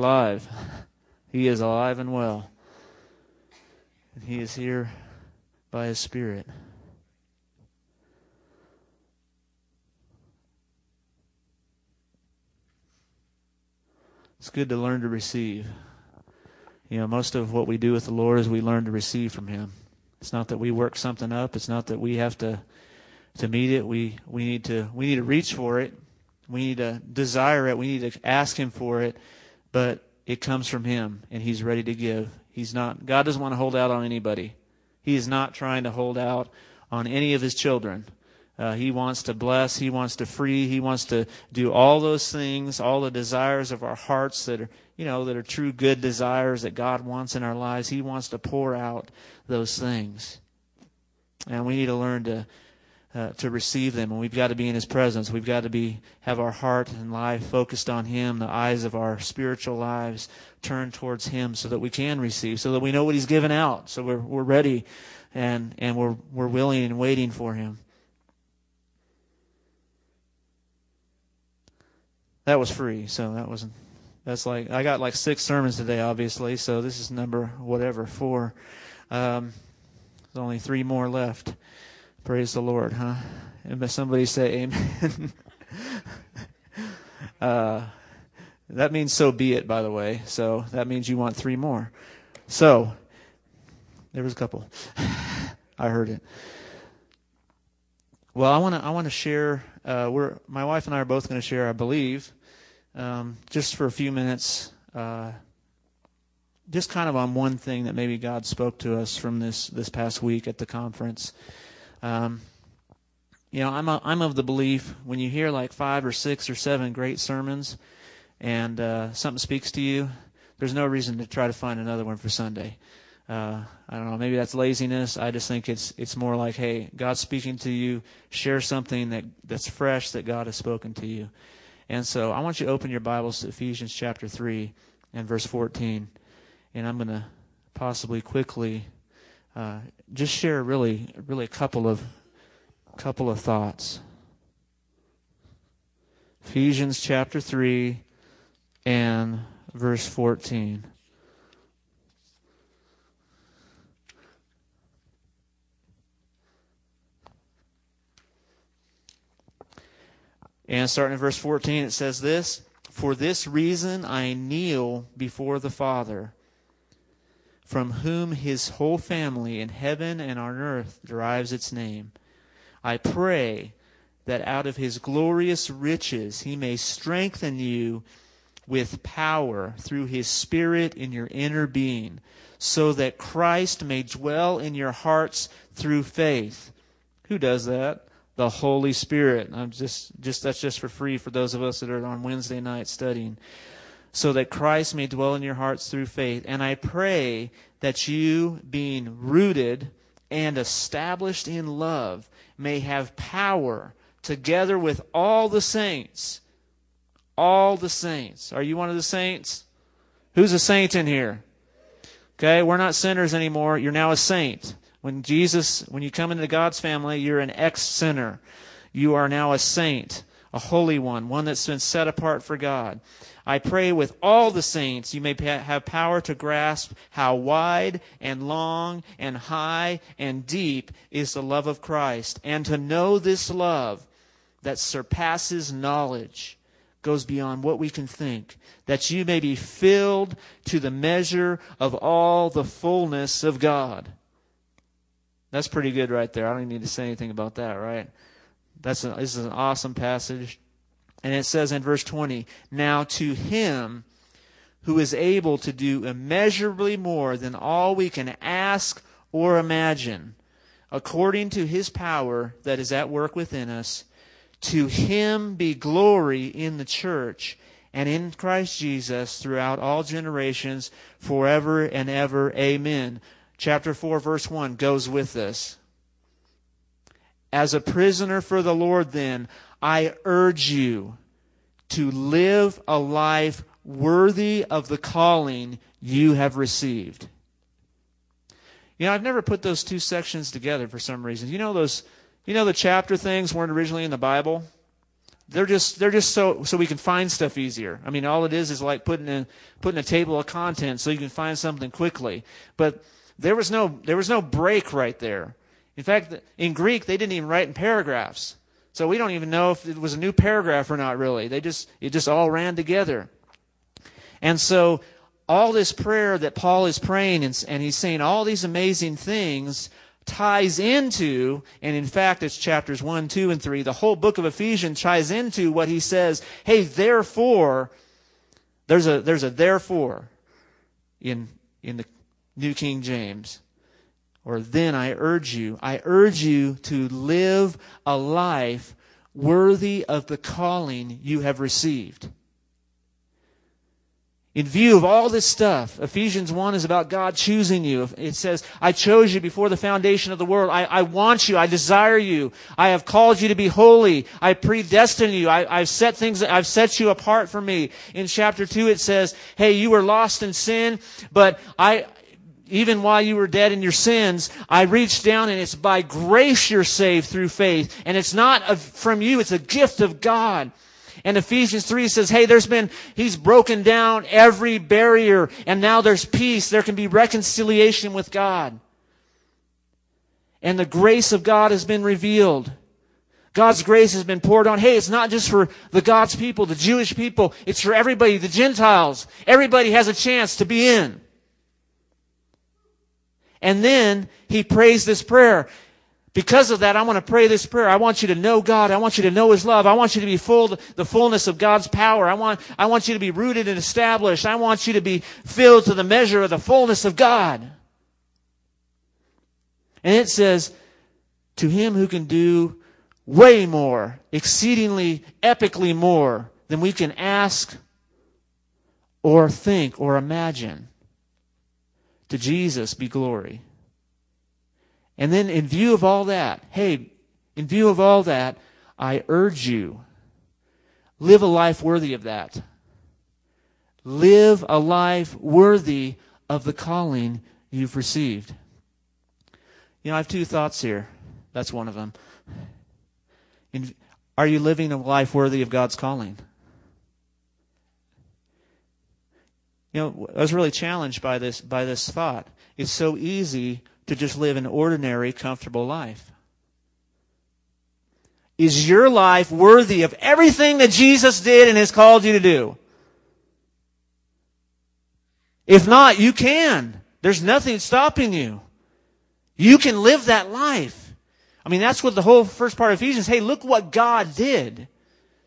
alive. He is alive and well. And He is here by His Spirit. It's good to learn to receive. You know, most of what we do with the Lord is we learn to receive from Him. It's not that we work something up. It's not that we have to to meet it. We we need to we need to reach for it. We need to desire it. We need to ask Him for it. But it comes from Him, and He's ready to give. He's not. God doesn't want to hold out on anybody. He is not trying to hold out on any of His children. Uh, he wants to bless. He wants to free. He wants to do all those things, all the desires of our hearts that are, you know, that are true good desires that God wants in our lives. He wants to pour out those things, and we need to learn to uh, to receive them. And we've got to be in His presence. We've got to be have our heart and life focused on Him. The eyes of our spiritual lives turned towards Him, so that we can receive, so that we know what He's given out. So we're we're ready, and and we're we're willing and waiting for Him. That was free, so that wasn't. That's like I got like six sermons today, obviously. So this is number whatever four. Um, there's only three more left. Praise the Lord, huh? And somebody say Amen. uh, that means so be it, by the way. So that means you want three more. So there was a couple. I heard it. Well, I want to I want to share. Uh, we're my wife and I are both going to share, I believe, um, just for a few minutes, uh, just kind of on one thing that maybe God spoke to us from this this past week at the conference. Um, you know, I'm a, I'm of the belief when you hear like five or six or seven great sermons, and uh, something speaks to you, there's no reason to try to find another one for Sunday. Uh, I don't know. Maybe that's laziness. I just think it's it's more like, hey, God's speaking to you. Share something that that's fresh that God has spoken to you. And so I want you to open your Bibles to Ephesians chapter 3 and verse 14. And I'm going to possibly quickly uh, just share really, really a couple of, couple of thoughts. Ephesians chapter 3 and verse 14. And starting in verse 14, it says this For this reason I kneel before the Father, from whom his whole family in heaven and on earth derives its name. I pray that out of his glorious riches he may strengthen you with power through his Spirit in your inner being, so that Christ may dwell in your hearts through faith. Who does that? the Holy Spirit. I'm just, just that's just for free for those of us that are on Wednesday night studying. So that Christ may dwell in your hearts through faith. And I pray that you, being rooted and established in love, may have power together with all the saints. All the saints. Are you one of the saints? Who's a saint in here? Okay, we're not sinners anymore. You're now a saint. When Jesus, when you come into God's family, you're an ex sinner. You are now a saint, a holy one, one that's been set apart for God. I pray with all the saints you may have power to grasp how wide and long and high and deep is the love of Christ, and to know this love that surpasses knowledge, goes beyond what we can think, that you may be filled to the measure of all the fullness of God. That's pretty good right there. I don't need to say anything about that, right? That's a, this is an awesome passage. And it says in verse 20, Now to him who is able to do immeasurably more than all we can ask or imagine, according to his power that is at work within us, to him be glory in the church and in Christ Jesus throughout all generations, forever and ever. Amen chapter 4, verse 1 goes with this. As a prisoner for the Lord, then, I urge you to live a life worthy of the calling you have received. You know, I've never put those two sections together for some reason. You know those you know the chapter things weren't originally in the Bible? they're just they're just so so we can find stuff easier. I mean, all it is is like putting a putting a table of contents so you can find something quickly. But there was no there was no break right there. In fact, in Greek they didn't even write in paragraphs. So we don't even know if it was a new paragraph or not really. They just it just all ran together. And so all this prayer that Paul is praying and, and he's saying all these amazing things ties into, and in fact, it's chapters 1, 2, and 3. The whole book of Ephesians ties into what he says, hey, therefore, there's a, there's a therefore in, in the New King James. Or then I urge you, I urge you to live a life worthy of the calling you have received. In view of all this stuff, Ephesians 1 is about God choosing you. It says, I chose you before the foundation of the world. I, I want you. I desire you. I have called you to be holy. I predestined you. I, have set things, I've set you apart for me. In chapter 2 it says, hey, you were lost in sin, but I, even while you were dead in your sins, I reached down and it's by grace you're saved through faith. And it's not from you, it's a gift of God. And Ephesians 3 says, hey, there's been, he's broken down every barrier and now there's peace. There can be reconciliation with God. And the grace of God has been revealed. God's grace has been poured on. Hey, it's not just for the God's people, the Jewish people. It's for everybody, the Gentiles. Everybody has a chance to be in. And then he prays this prayer. Because of that, I want to pray this prayer. I want you to know God. I want you to know His love. I want you to be full, the fullness of God's power. I want, I want you to be rooted and established. I want you to be filled to the measure of the fullness of God. And it says, to Him who can do way more, exceedingly, epically more than we can ask or think or imagine. To Jesus be glory and then, in view of all that, hey, in view of all that, I urge you, live a life worthy of that. Live a life worthy of the calling you've received. You know, I have two thoughts here. That's one of them. In, are you living a life worthy of God's calling? You know, I was really challenged by this by this thought. It's so easy to just live an ordinary, comfortable life? Is your life worthy of everything that Jesus did and has called you to do? If not, you can. There's nothing stopping you. You can live that life. I mean, that's what the whole first part of Ephesians, hey, look what God did.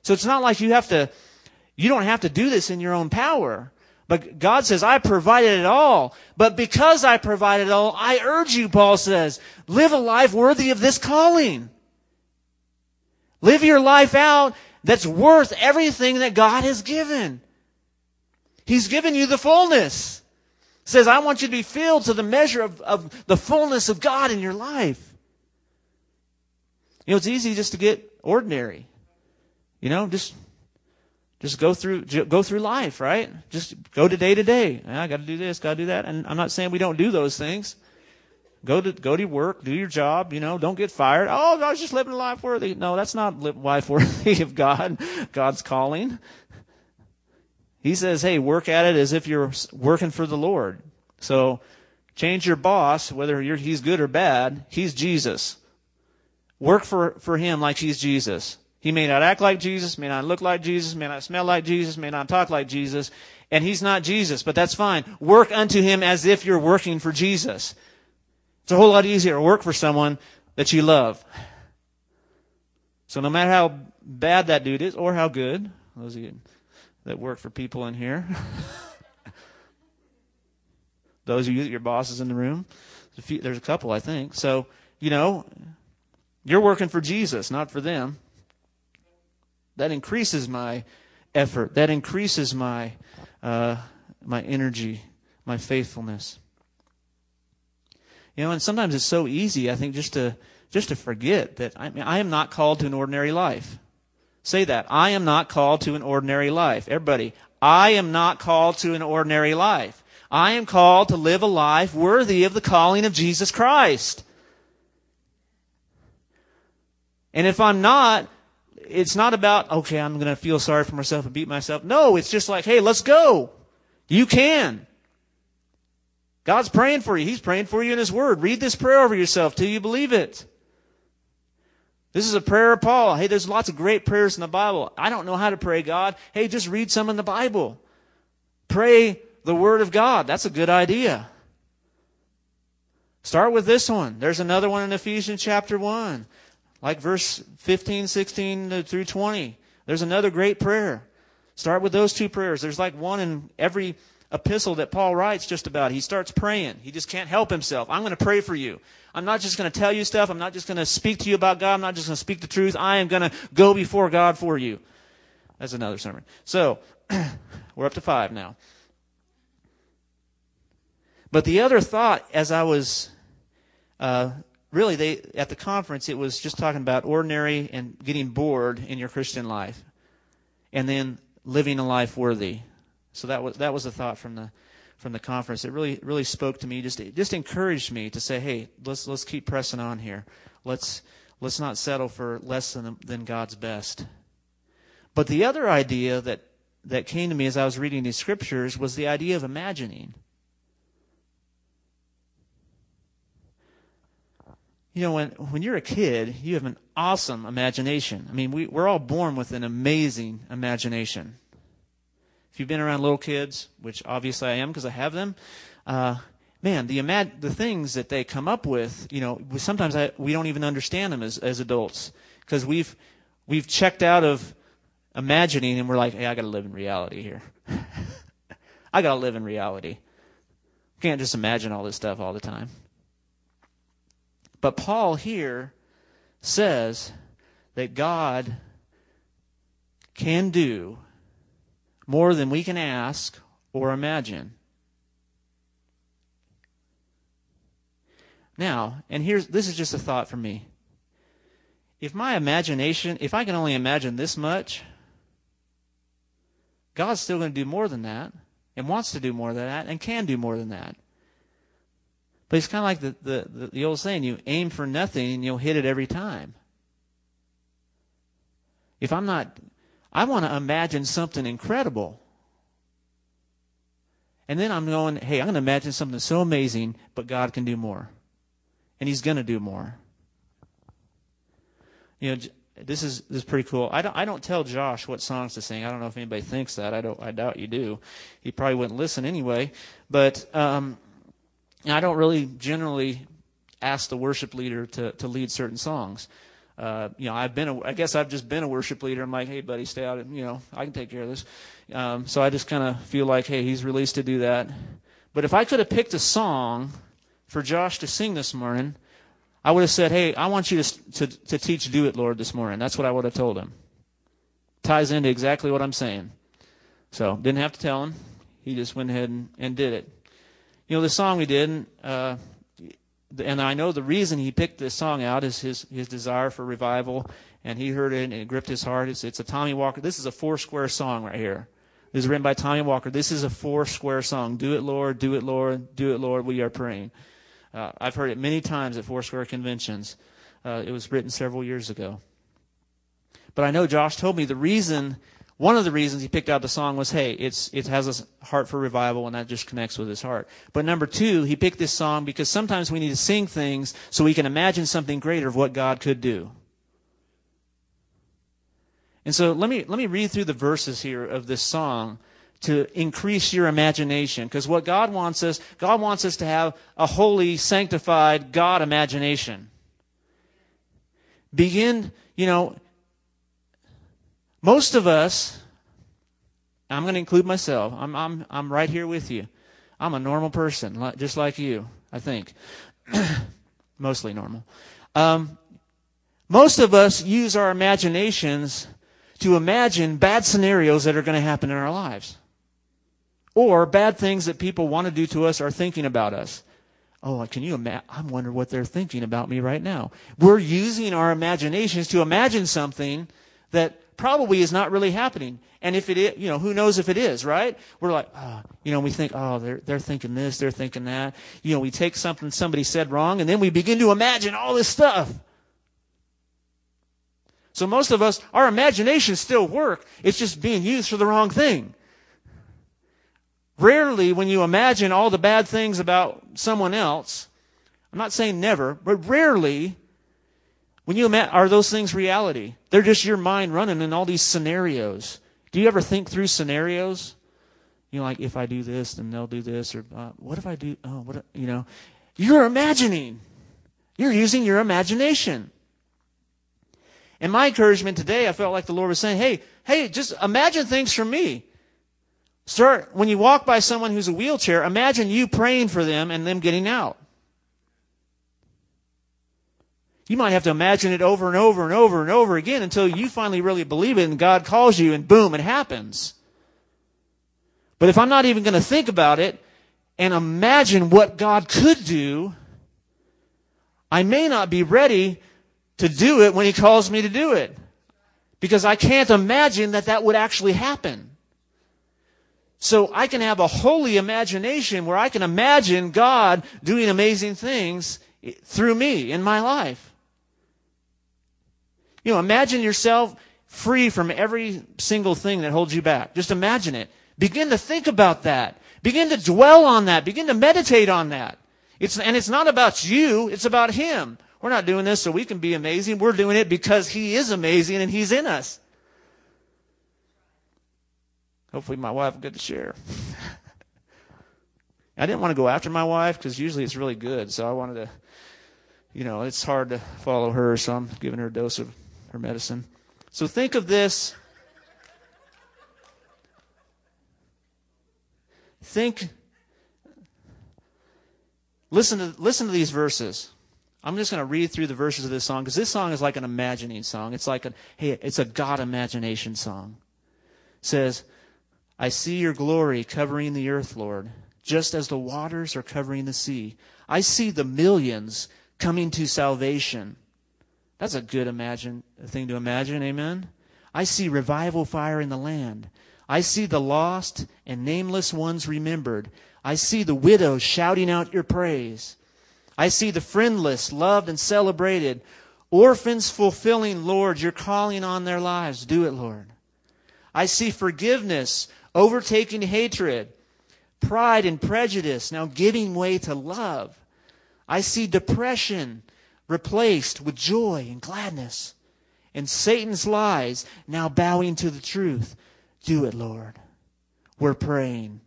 So it's not like you have to, you don't have to do this in your own power. But God says, I provided it all. But because I provided it all, I urge you, Paul says, live a life worthy of this calling. Live your life out that's worth everything that God has given. He's given you the fullness. says, I want you to be filled to the measure of, of the fullness of God in your life. You know, it's easy just to get ordinary. You know, just just go through go through life, right? Just go to day to day. I got to do this, got to do that. And I'm not saying we don't do those things. Go to go to work, do your job. You know, don't get fired. Oh, I was just living a life worthy. No, that's not life worthy of God. God's calling. He says, "Hey, work at it as if you're working for the Lord." So, change your boss, whether he's good or bad. He's Jesus. Work for for him like he's Jesus. He may not act like Jesus, may not look like Jesus, may not smell like Jesus, may not talk like Jesus, and he's not Jesus, but that's fine. Work unto him as if you're working for Jesus. It's a whole lot easier to work for someone that you love. So no matter how bad that dude is, or how good, those of you that work for people in here, those of you that your boss is in the room, there's a, there's a couple, I think. So, you know, you're working for Jesus, not for them. That increases my effort. That increases my uh, my energy, my faithfulness. You know, and sometimes it's so easy, I think, just to just to forget that I, mean, I am not called to an ordinary life. Say that. I am not called to an ordinary life. Everybody, I am not called to an ordinary life. I am called to live a life worthy of the calling of Jesus Christ. And if I'm not, it's not about, okay, I'm going to feel sorry for myself and beat myself. No, it's just like, hey, let's go. You can. God's praying for you. He's praying for you in His Word. Read this prayer over yourself till you believe it. This is a prayer of Paul. Hey, there's lots of great prayers in the Bible. I don't know how to pray, God. Hey, just read some in the Bible. Pray the Word of God. That's a good idea. Start with this one. There's another one in Ephesians chapter 1, like verse 15, 16 through 20. There's another great prayer. Start with those two prayers. There's like one in every epistle that Paul writes just about. He starts praying. He just can't help himself. I'm going to pray for you. I'm not just going to tell you stuff. I'm not just going to speak to you about God. I'm not just going to speak the truth. I am going to go before God for you. That's another sermon. So, we're up to five now. But the other thought, as I was uh, really, they at the conference, it was just talking about ordinary and getting bored in your Christian life, and then living a life worthy. So that was that was a thought from the from the conference. It really really spoke to me. Just just encouraged me to say, hey, let's let's keep pressing on here. Let's let's not settle for less than than God's best. But the other idea that that came to me as I was reading these scriptures was the idea of imagining. You know, when, when you're a kid, you have an awesome imagination. I mean, we, we're all born with an amazing imagination. If you've been around little kids, which obviously I am because I have them, uh, man, the imag- the things that they come up with, you know, sometimes I, we don't even understand them as, as adults because we've we've checked out of imagining and we're like, hey, I got to live in reality here. I got to live in reality. Can't just imagine all this stuff all the time. But Paul here says that God can do more than we can ask or imagine. Now, and here's this is just a thought for me. If my imagination, if I can only imagine this much, God's still going to do more than that and wants to do more than that and can do more than that. But it's kind of like the, the, the, the old saying you aim for nothing and you'll hit it every time. If I'm not, I want to imagine something incredible. And then I'm going, hey, I'm going to imagine something so amazing, but God can do more. And He's going to do more. You know, this is this is pretty cool. I don't I don't tell Josh what songs to sing. I don't know if anybody thinks that. I don't. I doubt you do. He probably wouldn't listen anyway. But um, I don't really generally ask the worship leader to, to lead certain songs. Uh, you know, I've been, a, I guess I've just been a worship leader. I'm like, hey, buddy, stay out. And, you know, I can take care of this. Um, so I just kind of feel like, hey, he's released to do that. But if I could have picked a song for Josh to sing this morning, I would have said, hey, I want you to, to, to teach Do It, Lord, this morning. That's what I would have told him. Ties into exactly what I'm saying. So didn't have to tell him. He just went ahead and, and did it. You know, the song we did, uh, and I know the reason he picked this song out is his, his desire for revival, and he heard it and it gripped his heart. It's, it's a Tommy Walker. This is a Foursquare song right here. This is written by Tommy Walker. This is a Foursquare song. Do it, Lord. Do it, Lord. Do it, Lord. We are praying. Uh, I've heard it many times at Foursquare conventions. Uh, it was written several years ago. But I know Josh told me the reason one of the reasons he picked out the song was, hey, it's, it has a heart for revival, and that just connects with his heart. But number two, he picked this song because sometimes we need to sing things so we can imagine something greater of what God could do. And so let me, let me read through the verses here of this song to increase your imagination. Because what God wants us, God wants us to have a holy, sanctified God imagination. Begin, you know, most of us, I'm going to include myself. I'm, I'm, I'm right here with you. I'm a normal person, just like you, I think. Mostly normal. Um, most of us use our imaginations to imagine bad scenarios that are going to happen in our lives. Or bad things that people want to do to us or thinking about us. Oh, can you imagine? I wonder what they're thinking about me right now. We're using our imaginations to imagine something that probably is not really happening. And if it is, you know, who knows if it is, right? We're like, oh, you know, we think, oh, they're, they're thinking this, they're thinking that. You know, we take something somebody said wrong and then we begin to imagine all this stuff. So most of us, our imaginations still work. It's just being used for the wrong thing. Rarely, when you imagine all the bad things about someone else, I'm not saying never, but rarely, when you imagine, are those things reality? They're just your mind running in all these scenarios. Do you ever think through scenarios? You know, like if I do this, then they'll do this, or uh, what if I do? Oh, what you know? You're imagining. You're using your imagination. And my encouragement today, I felt like the Lord was saying, "Hey, hey, just imagine things for me." Start when you walk by someone who's a wheelchair. Imagine you praying for them and them getting out. You might have to imagine it over and over and over and over again until you finally really believe it and God calls you and boom, it happens. But if I'm not even going to think about it and imagine what God could do, I may not be ready to do it when He calls me to do it. Because I can't imagine that that would actually happen. So I can have a holy imagination where I can imagine God doing amazing things through me in my life. You know, imagine yourself free from every single thing that holds you back. Just imagine it. Begin to think about that. Begin to dwell on that. Begin to meditate on that. It's, and it's not about you, it's about Him. We're not doing this so we can be amazing. We're doing it because He is amazing and He's in us. Hopefully, my wife will get to share. I didn't want to go after my wife because usually it's really good. So I wanted to, you know, it's hard to follow her. So I'm giving her a dose of her medicine. So think of this. Think. Listen to, listen to these verses. I'm just going to read through the verses of this song because this song is like an imagining song. It's like a, hey, it's a God imagination song. It says, I see your glory covering the earth, Lord, just as the waters are covering the sea. I see the millions coming to salvation. That's a good imagine thing to imagine, amen. I see revival fire in the land. I see the lost and nameless ones remembered. I see the widows shouting out your praise. I see the friendless loved and celebrated. Orphans fulfilling, Lord, your calling on their lives. Do it, Lord. I see forgiveness overtaking hatred, pride and prejudice now giving way to love. I see depression replaced with joy and gladness, and Satan's lies now bowing to the truth. Do it, Lord. We're praying.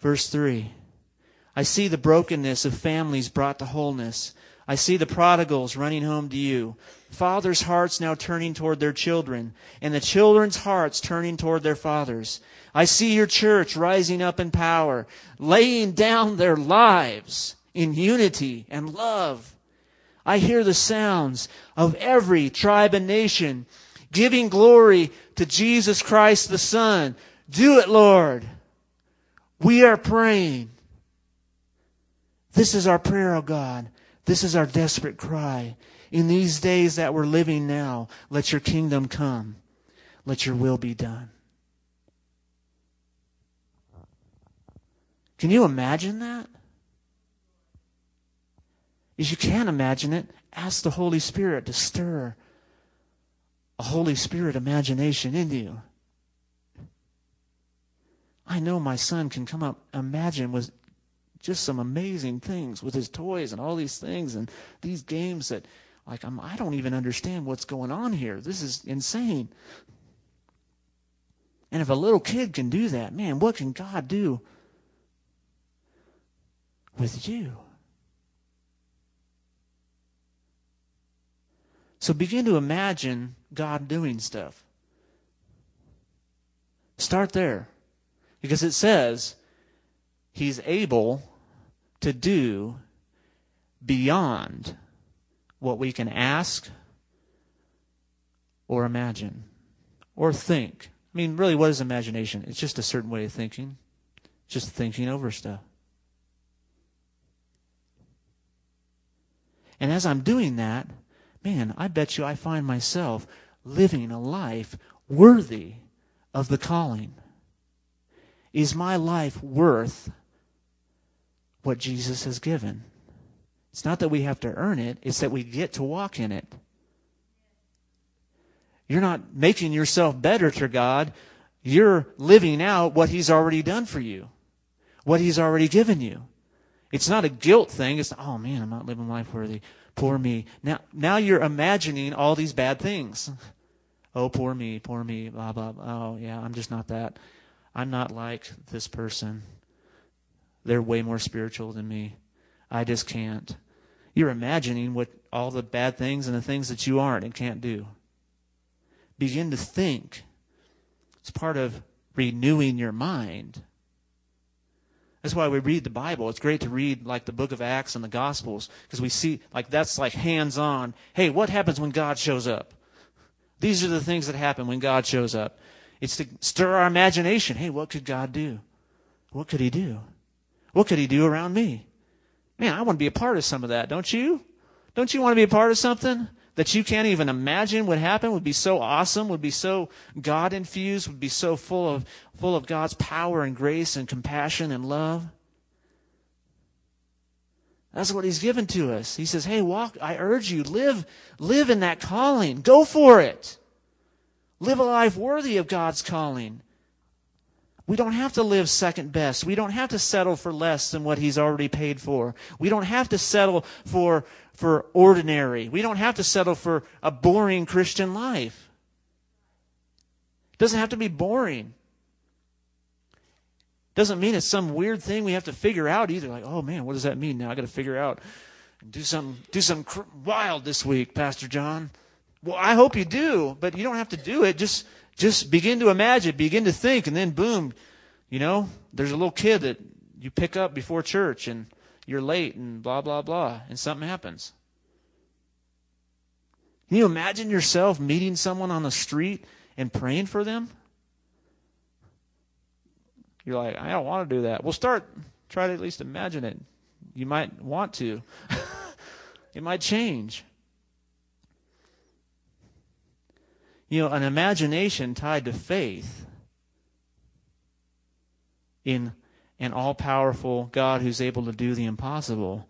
Verse 3 I see the brokenness of families brought to wholeness. I see the prodigals running home to you. Fathers' hearts now turning toward their children, and the children's hearts turning toward their fathers. I see your church rising up in power, laying down their lives in unity and love. I hear the sounds of every tribe and nation giving glory to Jesus Christ the Son. Do it, Lord. We are praying. This is our prayer, O oh God. This is our desperate cry. In these days that we're living now, let your kingdom come. Let your will be done. Can you imagine that? If you can't imagine it, ask the Holy Spirit to stir a Holy Spirit imagination in you. I know my son can come up, imagine with just some amazing things with his toys and all these things and these games that like I'm, I don't even understand what's going on here. This is insane. And if a little kid can do that, man, what can God do with you? So begin to imagine God doing stuff. Start there. Because it says he's able to do beyond what we can ask or imagine or think. I mean, really, what is imagination? It's just a certain way of thinking, just thinking over stuff. And as I'm doing that, man, I bet you I find myself living a life worthy of the calling. Is my life worth what Jesus has given. It's not that we have to earn it, it's that we get to walk in it. You're not making yourself better to God. You're living out what He's already done for you, what He's already given you. It's not a guilt thing. It's, oh man, I'm not living life worthy. Poor me. Now, now you're imagining all these bad things. Oh, poor me, poor me, blah, blah, blah. Oh, yeah, I'm just not that. I'm not like this person. They're way more spiritual than me. I just can't. You're imagining what all the bad things and the things that you aren't and can't do. Begin to think. It's part of renewing your mind. That's why we read the Bible. It's great to read like the book of Acts and the Gospels because we see like that's like hands on. Hey, what happens when God shows up? These are the things that happen when God shows up. It's to stir our imagination. Hey, what could God do? What could He do? What could He do around me? Man, I want to be a part of some of that, don't you? Don't you want to be a part of something that you can't even imagine would happen, would be so awesome, would be so God infused, would be so full of, full of God's power and grace and compassion and love? That's what he's given to us. He says, Hey, walk, I urge you, live, live in that calling. Go for it. Live a life worthy of God's calling. We don't have to live second best. We don't have to settle for less than what he's already paid for. We don't have to settle for, for ordinary. We don't have to settle for a boring Christian life. It doesn't have to be boring. Doesn't mean it's some weird thing we have to figure out either. Like, oh man, what does that mean now? I got to figure out do some do some wild this week, Pastor John. Well, I hope you do, but you don't have to do it. Just just begin to imagine, begin to think, and then boom, you know, there's a little kid that you pick up before church and you're late and blah blah blah, and something happens. Can you imagine yourself meeting someone on the street and praying for them? You're like, I don't want to do that. Well, start, try to at least imagine it. You might want to. it might change. You know, an imagination tied to faith in an all powerful God who's able to do the impossible,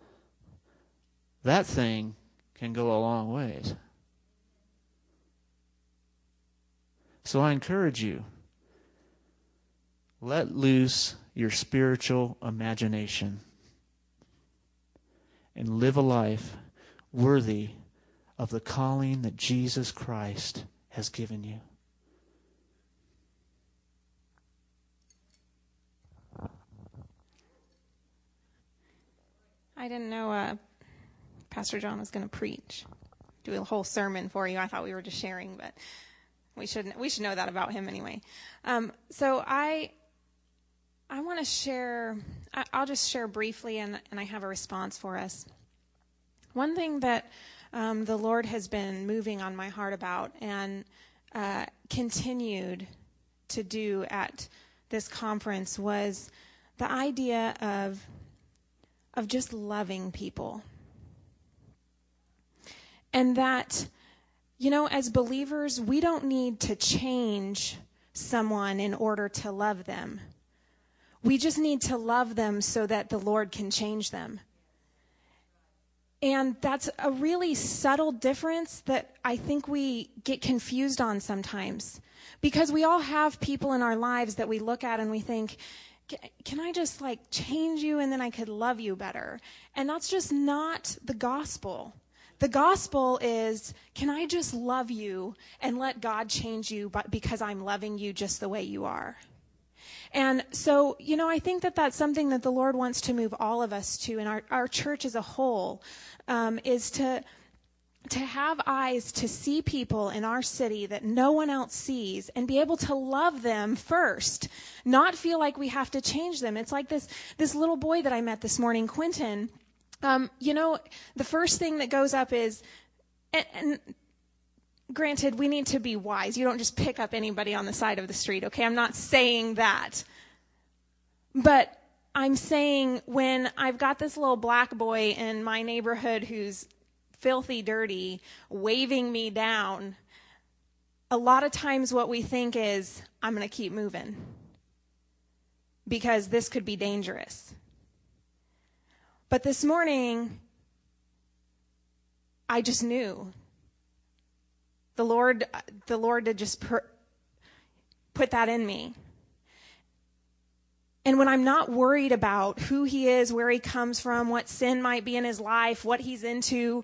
that thing can go a long ways. So I encourage you let loose your spiritual imagination and live a life worthy of the calling that Jesus Christ has given you. I didn't know uh, Pastor John was going to preach, do a whole sermon for you. I thought we were just sharing, but we should we should know that about him anyway. Um, so I I want to share, I'll just share briefly, and, and I have a response for us. One thing that um, the Lord has been moving on my heart about and uh, continued to do at this conference was the idea of, of just loving people. And that, you know, as believers, we don't need to change someone in order to love them we just need to love them so that the Lord can change them. And that's a really subtle difference that I think we get confused on sometimes. Because we all have people in our lives that we look at and we think, can I just like change you and then I could love you better? And that's just not the gospel. The gospel is, can I just love you and let God change you because I'm loving you just the way you are? And so, you know, I think that that's something that the Lord wants to move all of us to, and our, our church as a whole, um, is to to have eyes to see people in our city that no one else sees and be able to love them first not feel like we have to change them it's like this this little boy that i met this morning quentin um, you know the first thing that goes up is and, and granted, we need to be wise. You don't just pick up anybody on the side of the street, okay? I'm not saying that. But I'm saying when I've got this little black boy in my neighborhood who's filthy dirty waving me down, a lot of times what we think is, I'm going to keep moving because this could be dangerous. But this morning, I just knew The Lord, the Lord did just put that in me. And when I'm not worried about who he is, where he comes from, what sin might be in his life, what he's into,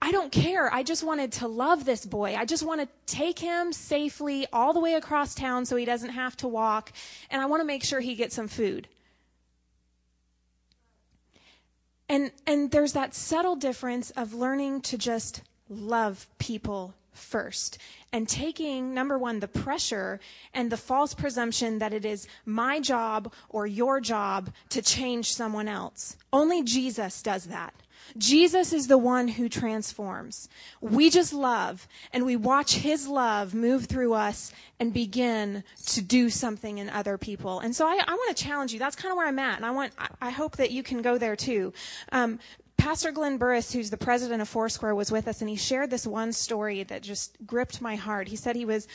I don't care. I just wanted to love this boy. I just want to take him safely all the way across town so he doesn't have to walk. And I want to make sure he gets some food. And, and there's that subtle difference of learning to just love people first and taking, number one, the pressure and the false presumption that it is my job or your job to change someone else. Only Jesus does that. Jesus is the one who transforms. We just love and we watch his love move through us and begin to do something in other people. And so I, I want to challenge you. That's kind of where I'm at. And I want, I hope that you can go there too. Um, Pastor Glenn Burris, who's the president of Foursquare, was with us, and he shared this one story that just gripped my heart. He said he was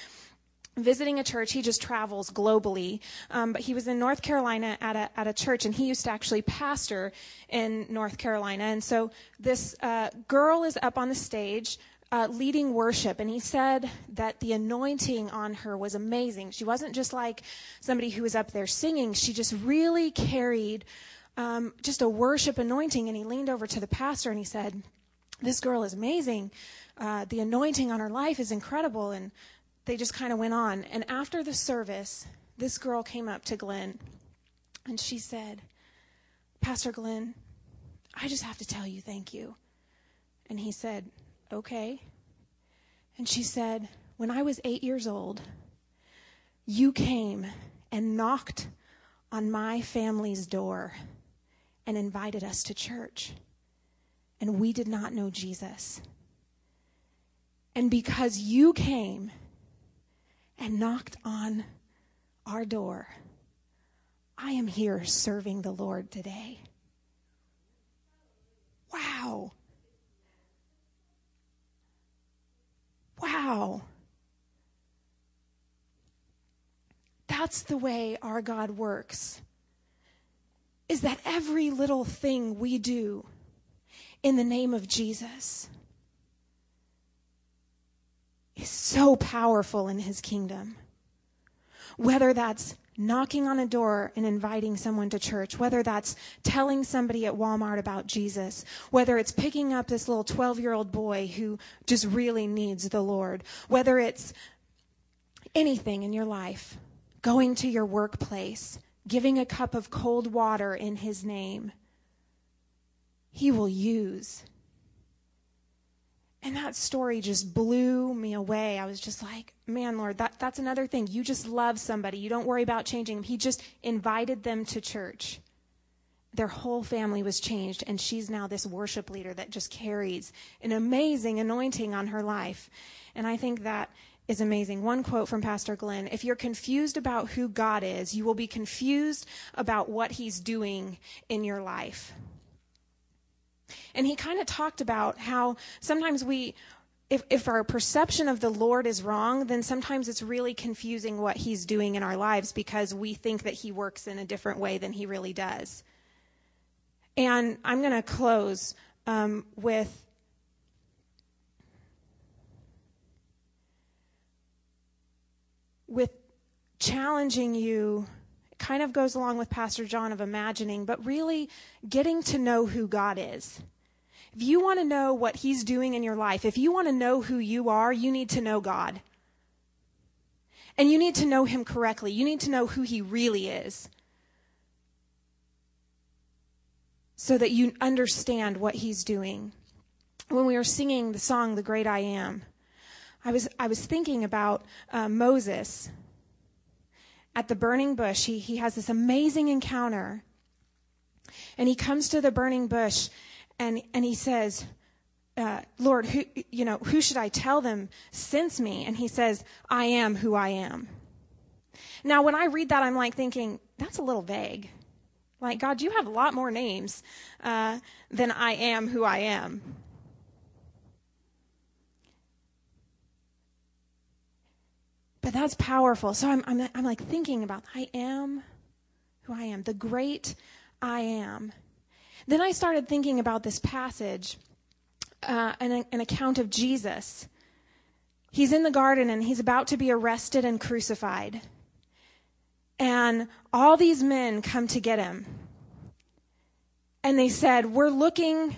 visiting a church. He just travels globally, um, but he was in North Carolina at a at a church, and he used to actually pastor in North Carolina. And so this uh, girl is up on the stage. Uh, leading worship, and he said that the anointing on her was amazing. She wasn't just like somebody who was up there singing, she just really carried um, just a worship anointing. And he leaned over to the pastor and he said, This girl is amazing. Uh, the anointing on her life is incredible. And they just kind of went on. And after the service, this girl came up to Glenn and she said, Pastor Glenn, I just have to tell you thank you. And he said, Okay. And she said, When I was eight years old, you came and knocked on my family's door and invited us to church. And we did not know Jesus. And because you came and knocked on our door, I am here serving the Lord today. Wow. Wow. That's the way our God works is that every little thing we do in the name of Jesus is so powerful in his kingdom. Whether that's knocking on a door and inviting someone to church, whether that's telling somebody at Walmart about Jesus, whether it's picking up this little 12 year old boy who just really needs the Lord, whether it's anything in your life, going to your workplace, giving a cup of cold water in his name, he will use. And that story just blew me away. I was just like, man, Lord, that, that's another thing. You just love somebody. You don't worry about changing them. He just invited them to church. Their whole family was changed, and she's now this worship leader that just carries an amazing anointing on her life. And I think that is amazing. One quote from Pastor Glenn If you're confused about who God is, you will be confused about what He's doing in your life. And he kind of talked about how sometimes we, if, if our perception of the Lord is wrong, then sometimes it's really confusing what He's doing in our lives because we think that He works in a different way than He really does. And I'm going to close um, with with challenging you kind of goes along with Pastor John of imagining, but really getting to know who God is. If you want to know what He's doing in your life, if you want to know who you are, you need to know God. And you need to know Him correctly. You need to know who He really is. So that you understand what He's doing. When we were singing the song, The Great I Am, I was, I was thinking about uh, Moses at the burning bush. He, he has this amazing encounter. And he comes to the burning bush and, and he says, uh, Lord, who, you know, who should I tell them since me? And he says, I am who I am. Now, when I read that, I'm like thinking, that's a little vague. Like, God, you have a lot more names uh, than I am who I am. But that's powerful. So I'm, I'm, I'm like thinking about, I am who I am, the great I am. Then I started thinking about this passage, uh, an, an account of Jesus. he's in the garden and he's about to be arrested and crucified. And all these men come to get him. And they said, We're looking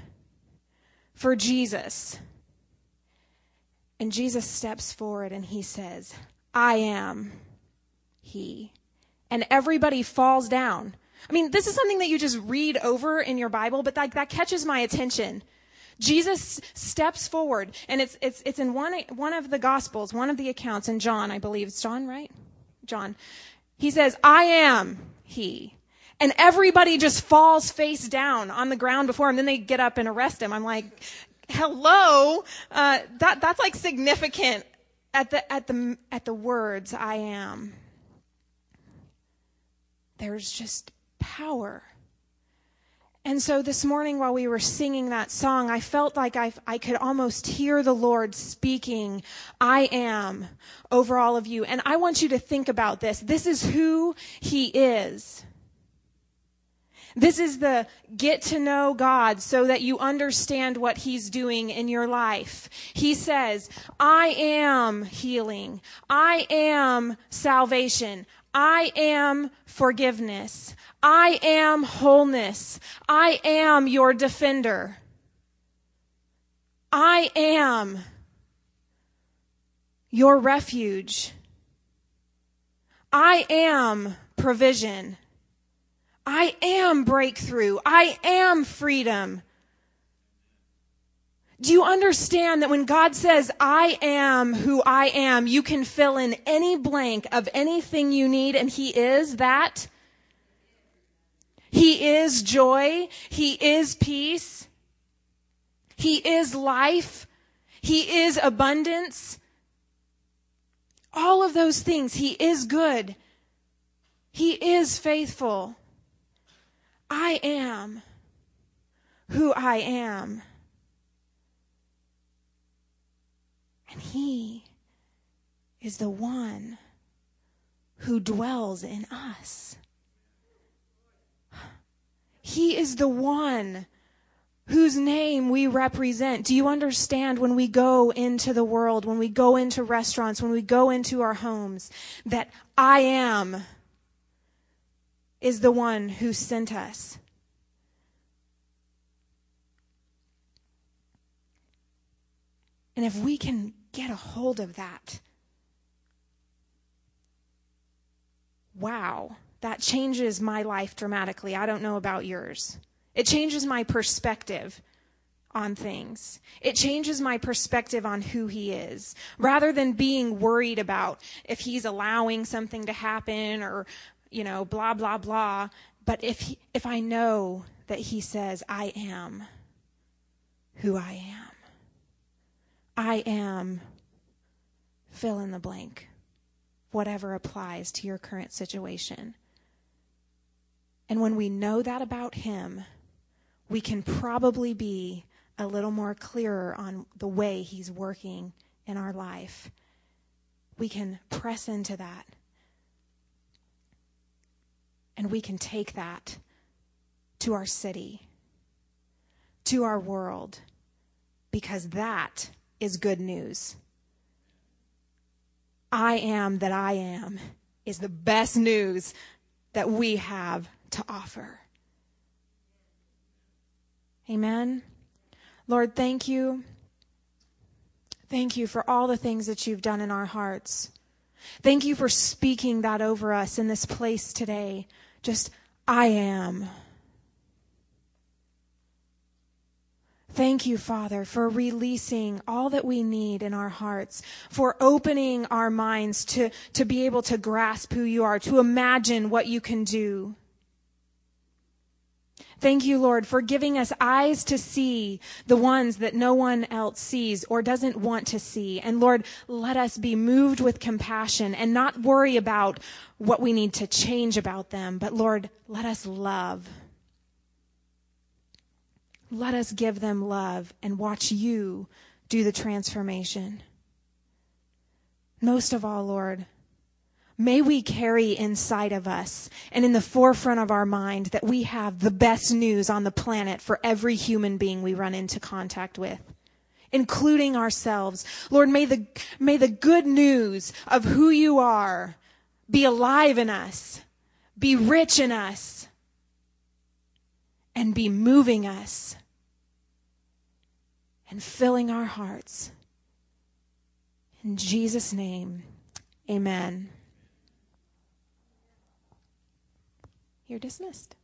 for Jesus. And Jesus steps forward and he says, I am he. And everybody falls down. I mean, this is something that you just read over in your Bible, but that, that catches my attention. Jesus steps forward, and it's, it's, it's in one, one of the Gospels, one of the accounts in John, I believe. It's John, right? John. He says, I am he. And everybody just falls face down on the ground before him. Then they get up and arrest him. I'm like, hello? Uh, that, that's like significant at the, at the, at the words, I am. There's just power and so this morning, while we were singing that song, I felt like I, I could almost hear the Lord speaking, I am over all of you. And I want you to think about this. This is who He is. This is the get to know God so that you understand what He's doing in your life. He says, I am healing. I am salvation. I am forgiveness. I am wholeness. I am your defender. I am your refuge. I am provision. I am breakthrough. I am freedom. Do you understand that when God says, I am who I am, you can fill in any blank of anything you need and He is that? He is joy. He is peace. He is life. He is abundance. All of those things. He is good. He is faithful. I am who I am. And He is the one who dwells in us. He is the one whose name we represent. Do you understand when we go into the world, when we go into restaurants, when we go into our homes, that I am is the one who sent us? And if we can get a hold of that, wow that changes my life dramatically. I don't know about yours. It changes my perspective on things. It changes my perspective on who he is. Rather than being worried about if he's allowing something to happen or, you know, blah, blah, blah. But if, he, if I know that he says, I am who I am, I am fill in the blank, whatever applies to your current situation. And when we know that about Him, we can probably be a little more clearer on the way He's working in our life. We can press into that. And we can take that to our city, to our world, because that is good news. I am that I am is the best news that we have to offer. Amen. Lord, thank you. Thank you for all the things that you've done in our hearts. Thank you for speaking that over us in this place today. Just, I am. Thank you, Father, for releasing all that we need in our hearts, for opening our minds to, to be able to grasp who you are, to imagine what you can do. Thank you, Lord, for giving us eyes to see the ones that no one else sees or doesn't want to see. And Lord, let us be moved with compassion and not worry about what we need to change about them. But Lord, let us love. Let us give them love and watch you do the transformation. Most of all, Lord, May we carry inside of us and in the forefront of our mind that we have the best news on the planet for every human being we run into contact with. including ourselves. Lord, may the, may the good news of who you are be alive in us, be rich in us, and be moving us and filling our hearts. In Jesus' name, amen. You're dismissed.